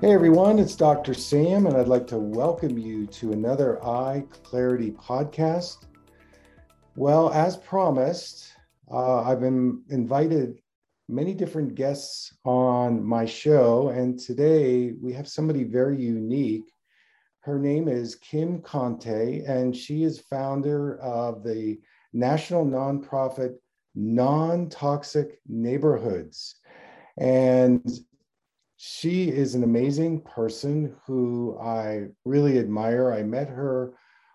Hey everyone, it's Dr. Sam, and I'd like to welcome you to another Eye Clarity podcast. Well, as promised, uh, I've been invited many different guests on my show, and today we have somebody very unique. Her name is Kim Konte, and she is founder of the national nonprofit Non Toxic Neighborhoods. And she is an amazing person who I really admire. I met her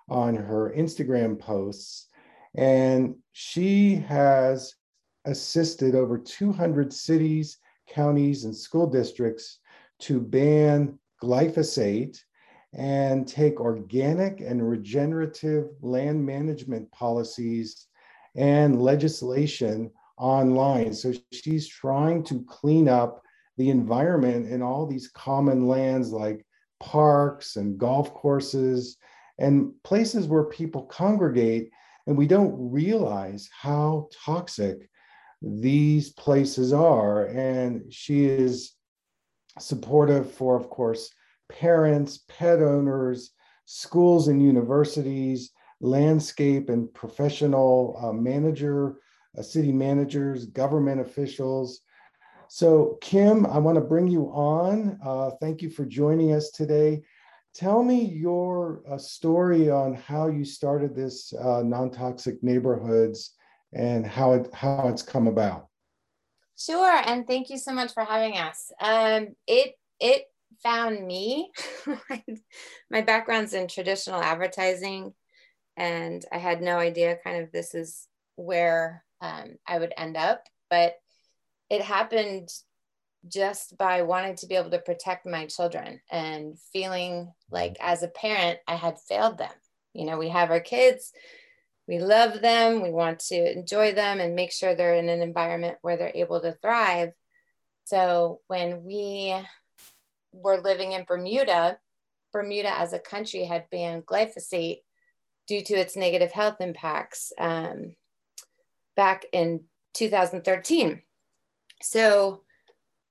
on her Instagram posts, and she has assisted over 200 cities, counties, and school districts to ban glyphosate and take organic and regenerative land management policies and legislation online. So she's trying to clean up the environment in all these common lands like parks and golf courses and places where people congregate and we don't realize how toxic these places are. And she is supportive for of course parents pet owners schools and universities landscape and professional uh, manager uh, city managers government officials so, Kim, I want to bring you on. Uh, thank you for joining us today. Tell me your uh, story on how you started this uh, non-toxic neighborhoods and how it how it's come about. Sure, and thank you so much for having us. Um, it it found me. My background's in traditional advertising, and I had no idea kind of this is where um, I would end up, but it happened just by wanting to be able to protect my children and feeling like as a parent I had failed them. You know, we have our kids, we love them, we want to enjoy them and make sure they're in an environment where they're able to thrive. So when we were living in Bermuda, Bermuda as a country had banned glyphosate due to its negative health impacts um, back in 2013. So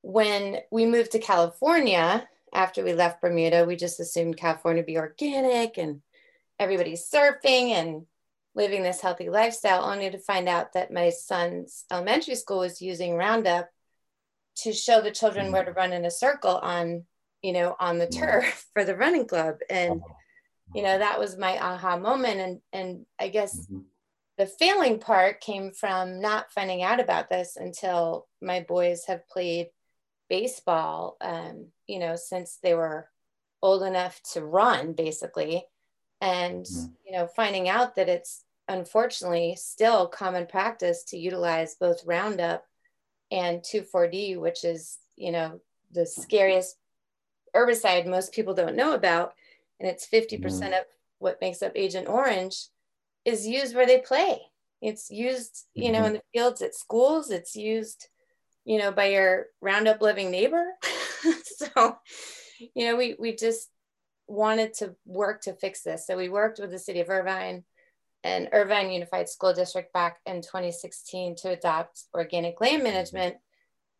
when we moved to California after we left Bermuda, we just assumed California would be organic and everybody's surfing and living this healthy lifestyle, only to find out that my son's elementary school was using Roundup to show the children where to run in a circle on, you know, on the turf for the running club. And, uh-huh. you know, that was my aha moment. And, and I guess mm-hmm the failing part came from not finding out about this until my boys have played baseball, um, you know, since they were old enough to run, basically. And, mm-hmm. you know, finding out that it's unfortunately still common practice to utilize both Roundup and 2,4-D, which is, you know, the scariest herbicide most people don't know about. And it's 50% mm hmm of what makes up Agent Orange is used where they play. It's used, you know, mm-hmm. in the fields at schools. It's used, you know, by your Roundup living neighbor. so, you know, we we just wanted to work to fix this. So we worked with the city of Irvine and Irvine Unified School District back in 2016 to adopt organic land mm-hmm. management.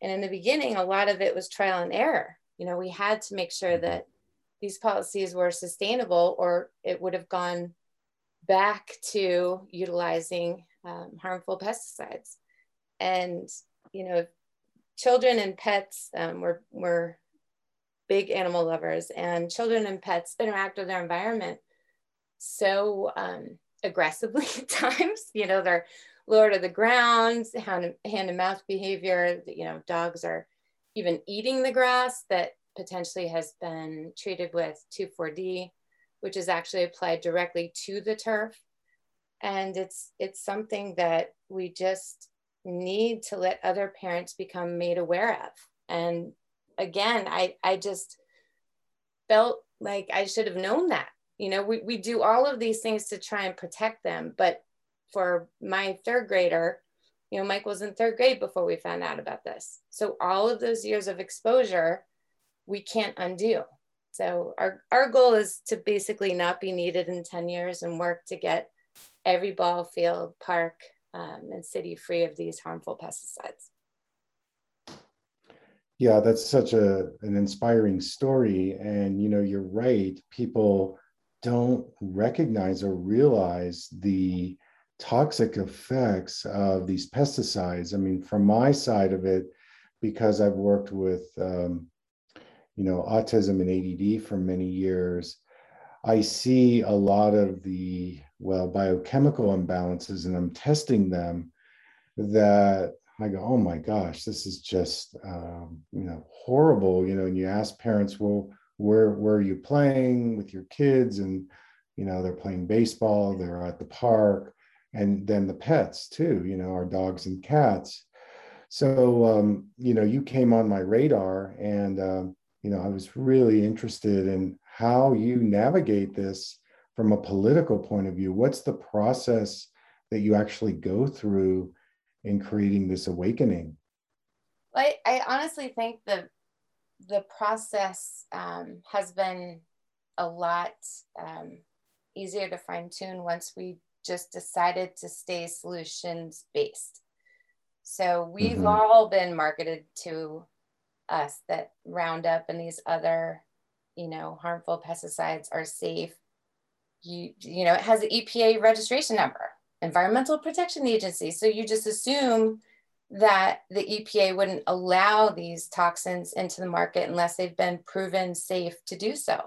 And in the beginning, a lot of it was trial and error. You know, we had to make sure mm-hmm. that these policies were sustainable or it would have gone back to utilizing um, harmful pesticides. And, you know, children and pets, um, we're, we're big animal lovers, and children and pets interact with their environment so um, aggressively at times. You know, they're lower to the ground, hand, hand and mouth behavior. You know, dogs are even eating the grass that potentially has been treated with 2,4-D which is actually applied directly to the turf. And it's it's something that we just need to let other parents become made aware of. And again, I, I just felt like I should have known that. You know, we, we do all of these things to try and protect them. But for my third grader, you know, Mike was in third grade before we found out about this. So all of those years of exposure, we can't undo. So our, our goal is to basically not be needed in 10 years and work to get every ball field, park, um, and city free of these harmful pesticides. Yeah, that's such a an inspiring story. And you know, you're right. People don't recognize or realize the toxic effects of these pesticides. I mean, from my side of it, because I've worked with um, you know autism and ADD for many years, I see a lot of the well biochemical imbalances, and I'm testing them. That I go, oh my gosh, this is just um, you know horrible. You know, and you ask parents, well, where where are you playing with your kids? And you know, they're playing baseball, they're at the park, and then the pets too. You know, our dogs and cats. So um, you know, you came on my radar, and um, you know, I was really interested in how you navigate this from a political point of view. What's the process that you actually go through? in creating this awakening? I, I honestly think the the process um, has been a lot um, easier to fine tune once we just decided to stay solutions based. So we've mm-hmm. all been marketed to us that Roundup and these other, you know, harmful pesticides are safe. You you know, it has an EPA registration number. Environmental Protection Agency. So you just assume that the EPA wouldn't allow these toxins into the market unless they've been proven safe to do so.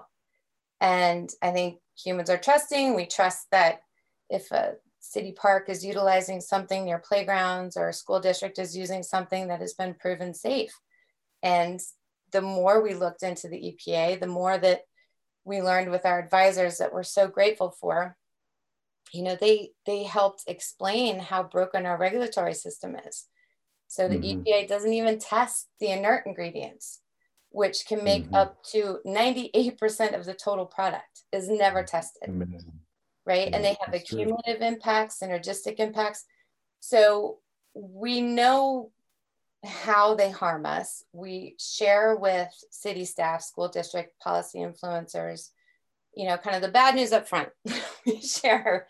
And I think humans are trusting. We trust that if a city park is utilizing something near playgrounds or a school district is using something that has been proven safe. And the more we looked into the EPA, the more that we learned with our advisors that we're so grateful for you know they they helped explain how broken our regulatory system is so the mm-hmm. epa doesn't even test the inert ingredients which can make mm-hmm. up to 98% of the total product is never tested Amazing. right yeah, and they have accumulative true. impacts synergistic impacts so we know how they harm us we share with city staff school district policy influencers you know, kind of the bad news up front. we share,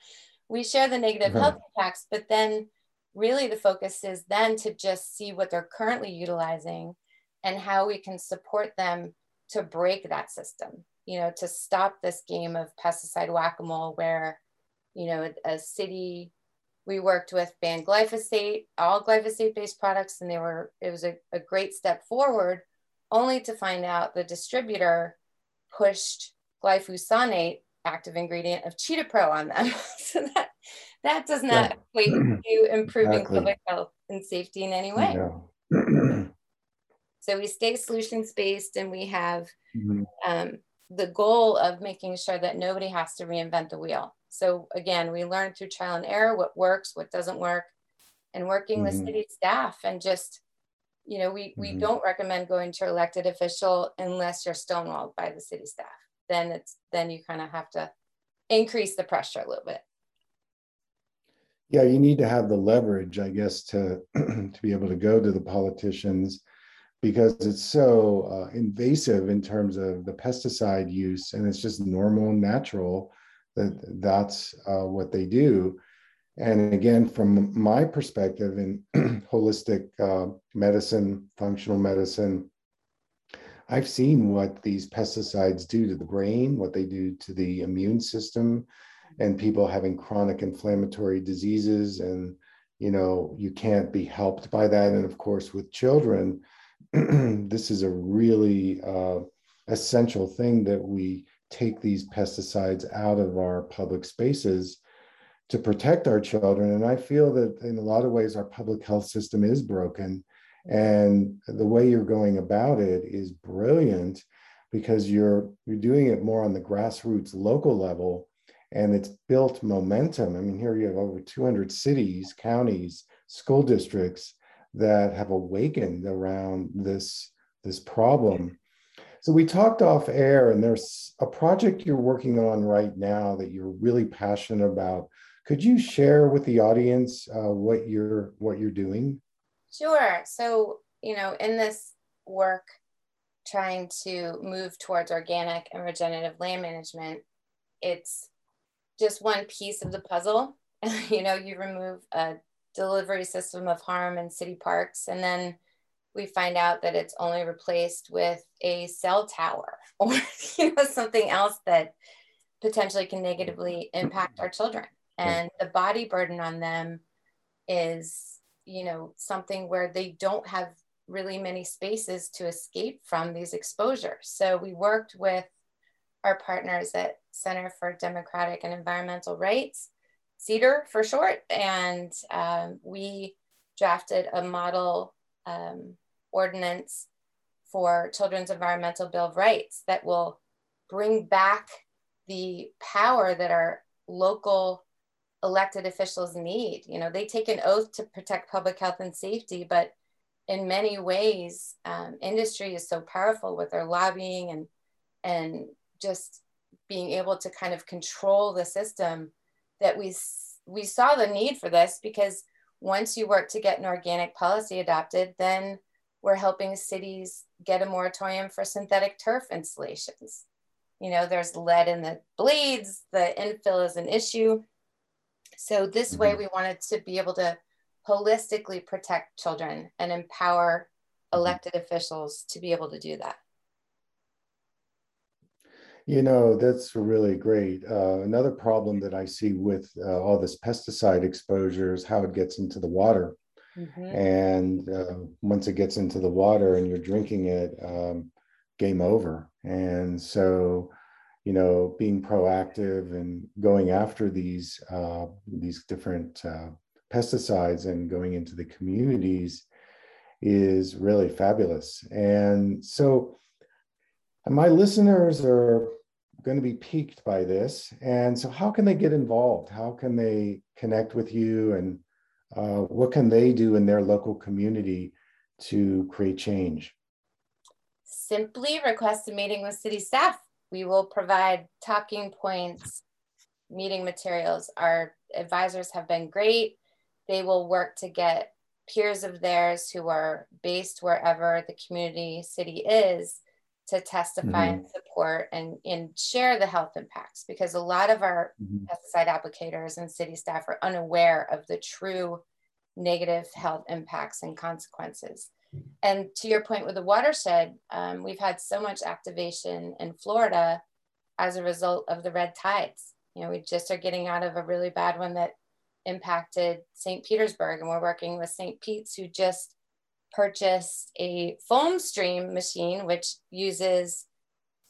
we share the negative health impacts, but then really the focus is then to just see what they're currently utilizing and how we can support them to break that system, you know, to stop this game of pesticide whack-a-mole where, you know, a city we worked with banned glyphosate, all glyphosate-based products, and they were, it was a, a great step forward, only to find out the distributor pushed glyphosate active ingredient of Cheetah Pro on them. so that that does not yeah. equate to improving exactly. public health and safety in any way. so we stay solutions based and we have mm-hmm. um, the goal of making sure that nobody has to reinvent the wheel. So again, we learn through trial and error what works, what doesn't work, and working mm-hmm. with city staff and just you know we, we mm-hmm. don't recommend going to elected official unless you're stonewalled by the city staff then it's then you kind of have to increase the pressure a little bit yeah you need to have the leverage i guess to to be able to go to the politicians because it's so uh, invasive in terms of the pesticide use and it's just normal and natural that that's uh, what they do and again from my perspective in holistic uh, medicine functional medicine I've seen what these pesticides do to the brain, what they do to the immune system, and people having chronic inflammatory diseases. And, you know, you can't be helped by that. And of course, with children, this is a really uh, essential thing that we take these pesticides out of our public spaces to protect our children. And I feel that in a lot of ways, our public health system is broken and the way you're going about it is brilliant because you're you're doing it more on the grassroots local level and it's built momentum. I mean, here you have over 200 cities, counties, school districts that have awakened around this this problem. So we talked off air, and there's a project you're working on right now that you're really passionate about. Could you share with the audience uh, what you're what you're doing? Sure. So you know, in this work, trying to move towards organic and regenerative land management, it's just one piece of the puzzle. you know, you remove a delivery system of harm in city parks, and then we find out that it's only replaced with a cell tower or you know something else that potentially can negatively impact our children. And the body burden on them is, you know, something where they don't have really many spaces to escape from these exposures. So we worked with our partners at Center for Democratic and Environmental Rights, CEDAR for short, and um, we drafted a model um, ordinance for Children's Environmental Bill of Rights that will bring back the power that our local elected officials need. You know, they take an oath to protect public health and safety, but in many ways, um, industry is so powerful with their lobbying and and just being able to kind of control the system that we we saw the need for this because once you work to get an organic policy adopted, then we're helping cities get a moratorium for synthetic turf installations. You know, there's lead in the blades, the infill is an issue. So, this mm-hmm. way, we wanted to be able to holistically protect children and empower mm-hmm. elected officials to be able to do that. You know, that's really great. Uh, another problem that I see with uh, all this pesticide exposure is how it gets into the water. Mm-hmm. And uh, once it gets into the water and you're drinking it, um, game over. And so, you know, being proactive and going after these uh, these different uh, pesticides and going into the communities is really fabulous. And so, my listeners are going to be piqued by this. And so, how can they get involved? How can they connect with you? And uh, what can they do in their local community to create change? Simply request a meeting with city staff. We will provide talking points, meeting materials. Our advisors have been great. They will work to get peers of theirs who are based wherever the community city is to testify mm-hmm. and support and, and share the health impacts because a lot of our mm-hmm. pesticide applicators and city staff are unaware of the true negative health impacts and consequences. And to your point with the watershed, um, we've had so much activation in Florida as a result of the red tides. You know, we just are getting out of a really bad one that impacted St. Petersburg, and we're working with St. Pete's, who just purchased a Foamstream machine, which uses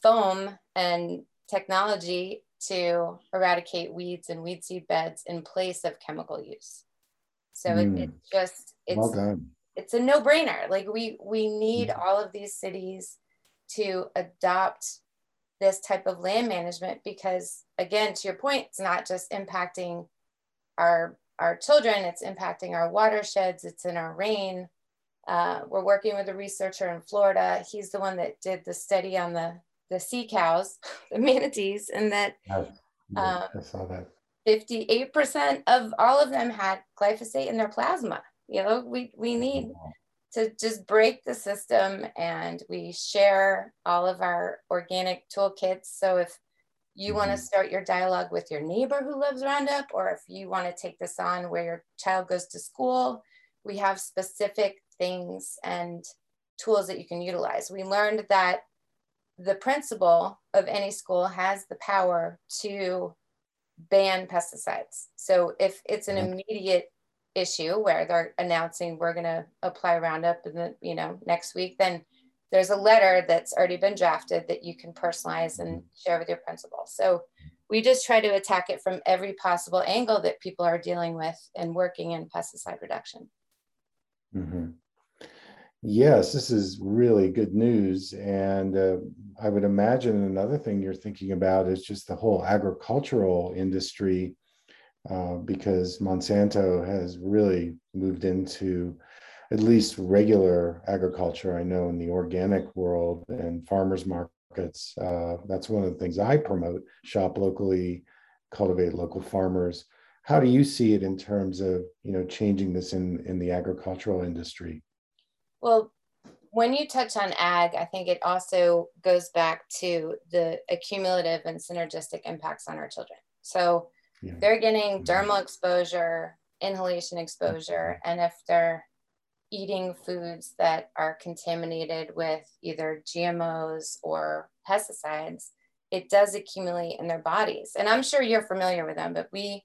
foam and technology to eradicate weeds and weed seed beds in place of chemical use. So mm. it, hmm. it's just it's well it's a no-brainer. Like we we need mm. all of these cities to adopt this type of land management because again to your point it's not just impacting our our children it's impacting our watersheds it's in our rain uh, we're working with a researcher in Florida. He's the one that did the study on the the sea cows, the manatees, and that um, I saw that. 58% of all of them had glyphosate in their plasma. You know, we, we need to just break the system and we share all of our organic toolkits. So if you mm-hmm. want to start your dialogue with your neighbor who loves Roundup, or if you want to take this on where your child goes to school, we have specific things and tools that you can utilize. We learned that the principal of any school has the power to ban pesticides. So if it's an immediate issue where they're announcing we're going to apply Roundup in the you know next week, then there's a letter that's already been drafted that you can personalize and mm-hmm. share with your principal. So we just try to attack it from every possible angle that people are dealing with and working in pesticide reduction. Mm-hmm. Yes, this is really good news. And uh, I would imagine another thing you're thinking about is just the whole agricultural industry, uh, because Monsanto has really moved into at least regular agriculture. I know in the organic world and farmers markets, uh, that's one of the things I promote shop locally, cultivate local farmers. How do you see it in terms of you know changing this in, in the agricultural industry? Well, when you touch on ag, I think it also goes back to the accumulative and synergistic impacts on our children. So yeah. they're getting mm-hmm. dermal exposure, inhalation exposure, and if they're eating foods that are contaminated with either GMOs or pesticides, it does accumulate in their bodies. And I'm sure you're familiar with them, but we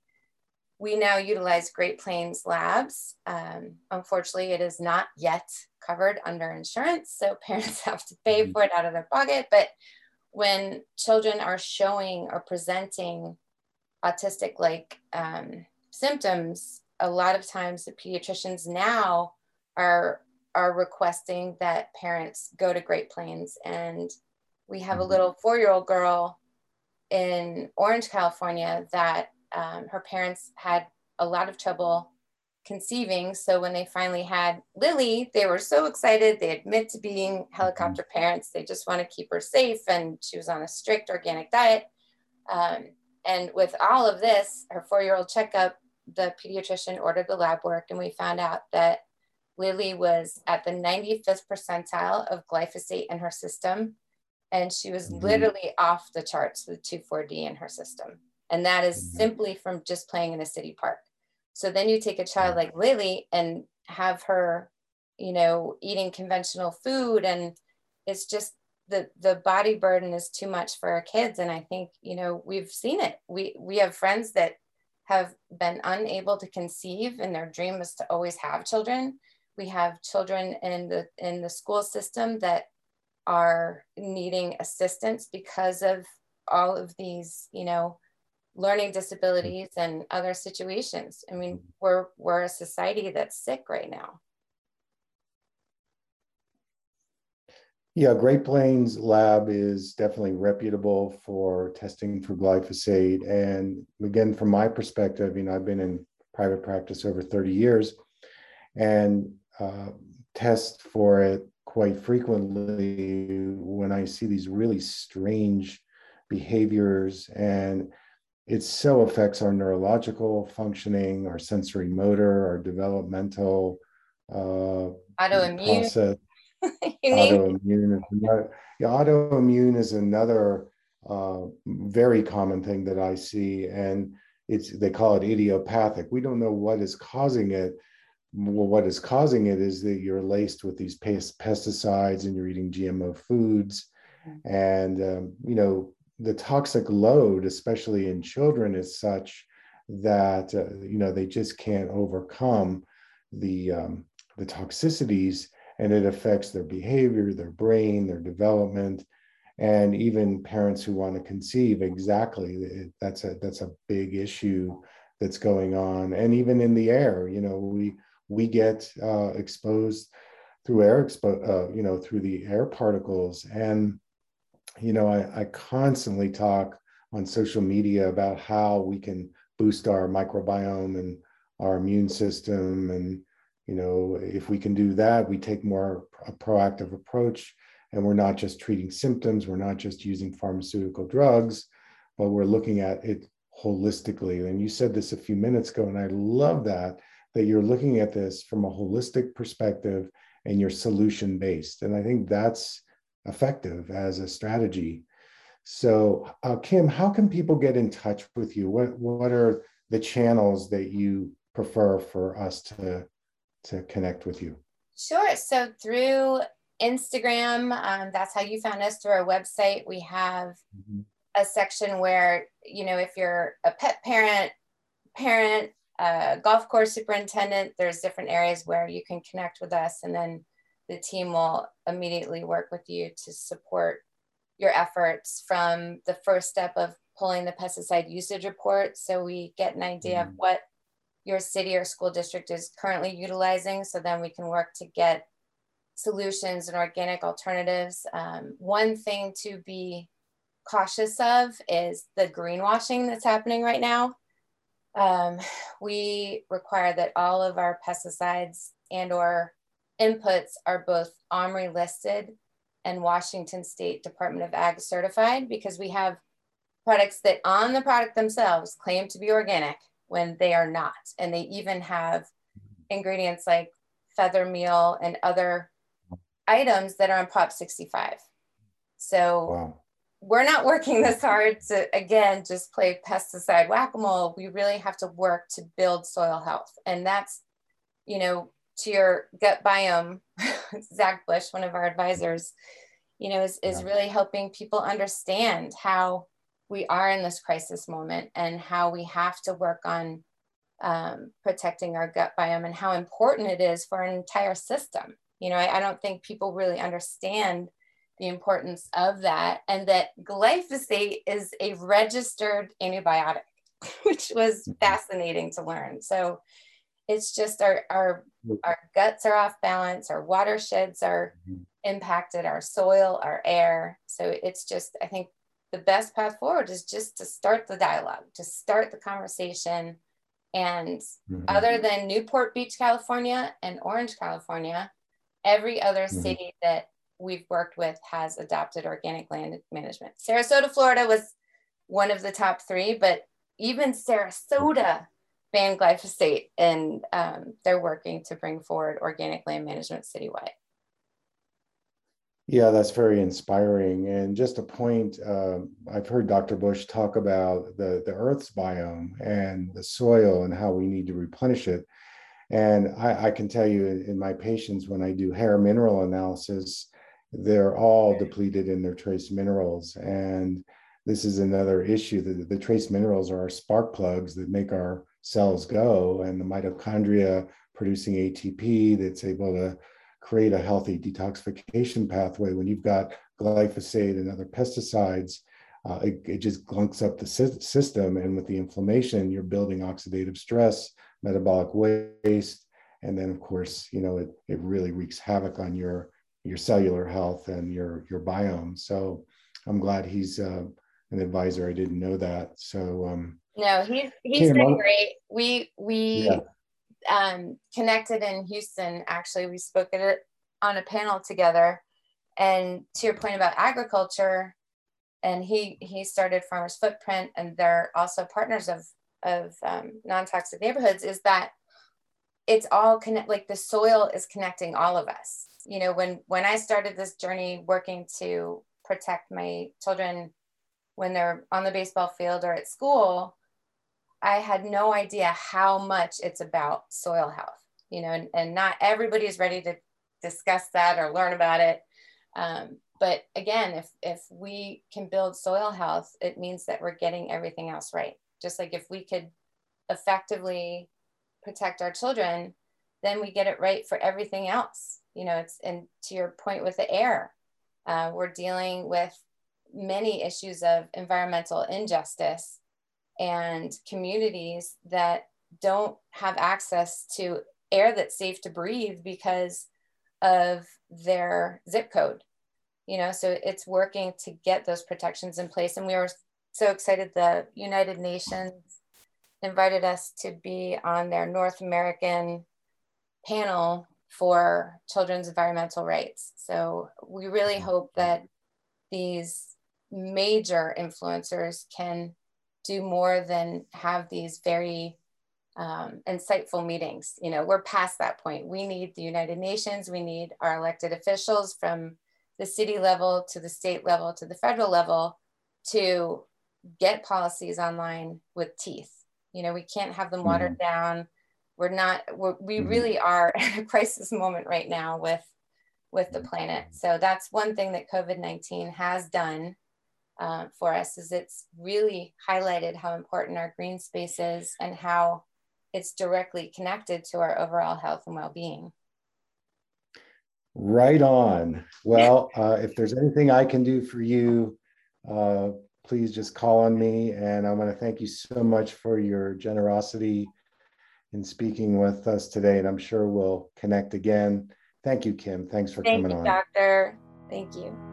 we now utilize Great Plains Labs. Um, unfortunately, it is not yet covered under insurance, so parents have to pay mm-hmm. for it out of their pocket. But when children are showing or presenting autistic like um, symptoms, a lot of times the pediatricians now are are requesting that parents go to Great Plains. And we have a mm-hmm. little four year old girl in Orange, California that um, her parents had a lot of trouble conceiving. So when they finally had Lily, they were so excited. They admit to being helicopter parents. They just want to keep her safe. And she was on a strict organic diet. Um, and with all of this, her four year old checkup, the pediatrician ordered the lab work, and we found out that Lily was at the 95th percentile of glyphosate in her system. And she was mm-hmm. literally off the charts with 2,4-D in her system. And that is mm-hmm. simply from just playing in a city park. So then you take a child like Lily and have her, you know, eating conventional food and it's just the the body burden is too much for our kids and I think, you know, we've seen it. We we have friends that have been unable to conceive and their dream is to always have children. We have children in the in the school system that are needing assistance because of all of these, you know, learning disabilities and other situations. I mean, we're we're a society that's sick right now. Yeah, Great Plains Lab is definitely reputable for testing for glyphosate. And again, from my perspective, you know, I've been in private practice over 30 years and uh, test for it quite frequently when I see these really strange behaviors and it so affects our neurological functioning, our sensory motor, our developmental uh, autoimmune. Process. autoimmune, is another, yeah, autoimmune is another uh, very common thing that I see, and it's they call it idiopathic. We don't know what is causing it. Well, what is causing it is that you're laced with these pesticides and you're eating GMO foods, mm-hmm. and um, you know the toxic load, especially in children, is such that uh, you know they just can't overcome the um, the toxicities, and it affects their behavior, their brain, their development, and even parents who want to conceive. Exactly, that's a that's a big issue that's going on, and even in the air, you know, we we get uh, exposed through air expo- uh, you know through the air particles and you know, I, I constantly talk on social media about how we can boost our microbiome and our immune system. And, you know, if we can do that, we take more a proactive approach and we're not just treating symptoms, we're not just using pharmaceutical drugs, but we're looking at it holistically. And you said this a few minutes ago, and I love that, that you're looking at this from a holistic perspective and you're solution based. And I think that's effective as a strategy. So, uh, Kim, how can people get in touch with you? What what are the channels that you prefer for us to to connect with you? Sure. So through Instagram, um, that's how you found us. Through our website, we have mm-hmm. a section where you know if you're a pet parent, parent, uh, golf course superintendent, there's different areas where you can connect with us, and then the team will immediately work with you to support your efforts from the first step of pulling the pesticide usage report. So we get an idea mm-hmm. of what your city or school district is currently utilizing. So then we can work to get solutions and organic alternatives. Um, one thing to be cautious of is the greenwashing that's happening right now. Um, we require that all of our pesticides and or inputs are both OMRI listed and Washington State Department of Ag certified because we have products that on the product themselves claim to be organic when they are not. And they even have ingredients like feather meal and other items that are on Prop 65. So wow. we're not working this hard to, again, just play pesticide whack a mole. We really have to work to build soil health. And that's, you know, to your gut biome, Zach Bush, one of our advisors, you know, is, is yeah. really helping people understand how we are in this crisis moment and how we have to work on um, protecting our gut biome and how important it is for an entire system. You know, I, I don't think people really understand the importance of that and that glyphosate is a registered antibiotic, which was mm-hmm. fascinating to learn. So it's just our, our, mm-hmm. our guts are off balance, our watersheds are mm-hmm. impacted, our soil, our air. So it's just, I think the best path forward is just to start the dialogue, to start the conversation. And mm-hmm. other than Newport Beach, California and Orange, California, every other mm-hmm. city that we've worked with has adopted organic land management. Sarasota, Florida was one of the top three, but even Sarasota banned glyphosate and um, they're working to bring forward organic land management citywide. Yeah, that's very inspiring. And just a point, uh, I've heard Dr. Bush talk about the, the Earth's biome and the soil and how we need to replenish it. And I, I can tell you in, my patients, when I do hair mineral analysis, they're all depleted in their trace minerals. And this is another issue. The, the trace minerals are our spark plugs that make our cells go, and the mitochondria producing ATP that's able to create a healthy detoxification pathway when you've got glyphosate and other pesticides uh, it, it, just glunks up the sy- system. And with the inflammation you're building oxidative stress metabolic waste. And then of course you know it, it really wreaks havoc on your your cellular health and your your biome. So i'm glad he's uh, an advisor. I didn't know that. So um no he's he's been great we we yeah um, connected in Houston. Actually, we spoke at it on a panel together. And to your point about agriculture, and he he started Farmers Footprint, and they're also partners of of um, non toxic neighborhoods. Is that it's all connect like the soil is connecting all of us. You know, when when I started this journey working to protect my children when they're on the baseball field or at school, I had no idea how much it's about soil health, you know, and, and not everybody is ready to discuss that or learn about it. Um, but again, if, if we can build soil health, it means that we're getting everything else right. Just like if we could effectively protect our children, then we get it right for everything else. You know, it's, and to your point with the air, uh, we're dealing with many issues of environmental injustice and communities that don't have access to air that's safe to breathe because of their zip code. You know so it's working to get those protections in place. And we were so excited the united nations invited us to be on their north american panel for children's environmental rights. So we really mm-hmm. hope that these major influencers can do more than have these very um, insightful meetings. You know, we're past that point. We need the United Nations, we need our elected officials from the city level to the state level to the federal level to get policies online with teeth. You know, we can't have them watered mm-hmm. down. We're not, we're, we mm-hmm. really are at a crisis moment right now with with the planet. So that's one thing that COVID-19 has done uh, for us is it's really highlighted how important our green space is and how it's directly connected to our overall health and well-being. Right on. Well, uh, if there's anything I can do for you, uh, please just call on me. And I want to thank you so much for your generosity in speaking with us today. And I'm sure we'll connect again. Thank you, Kim. Thanks for Thank coming you, on. Doctor. Thank you.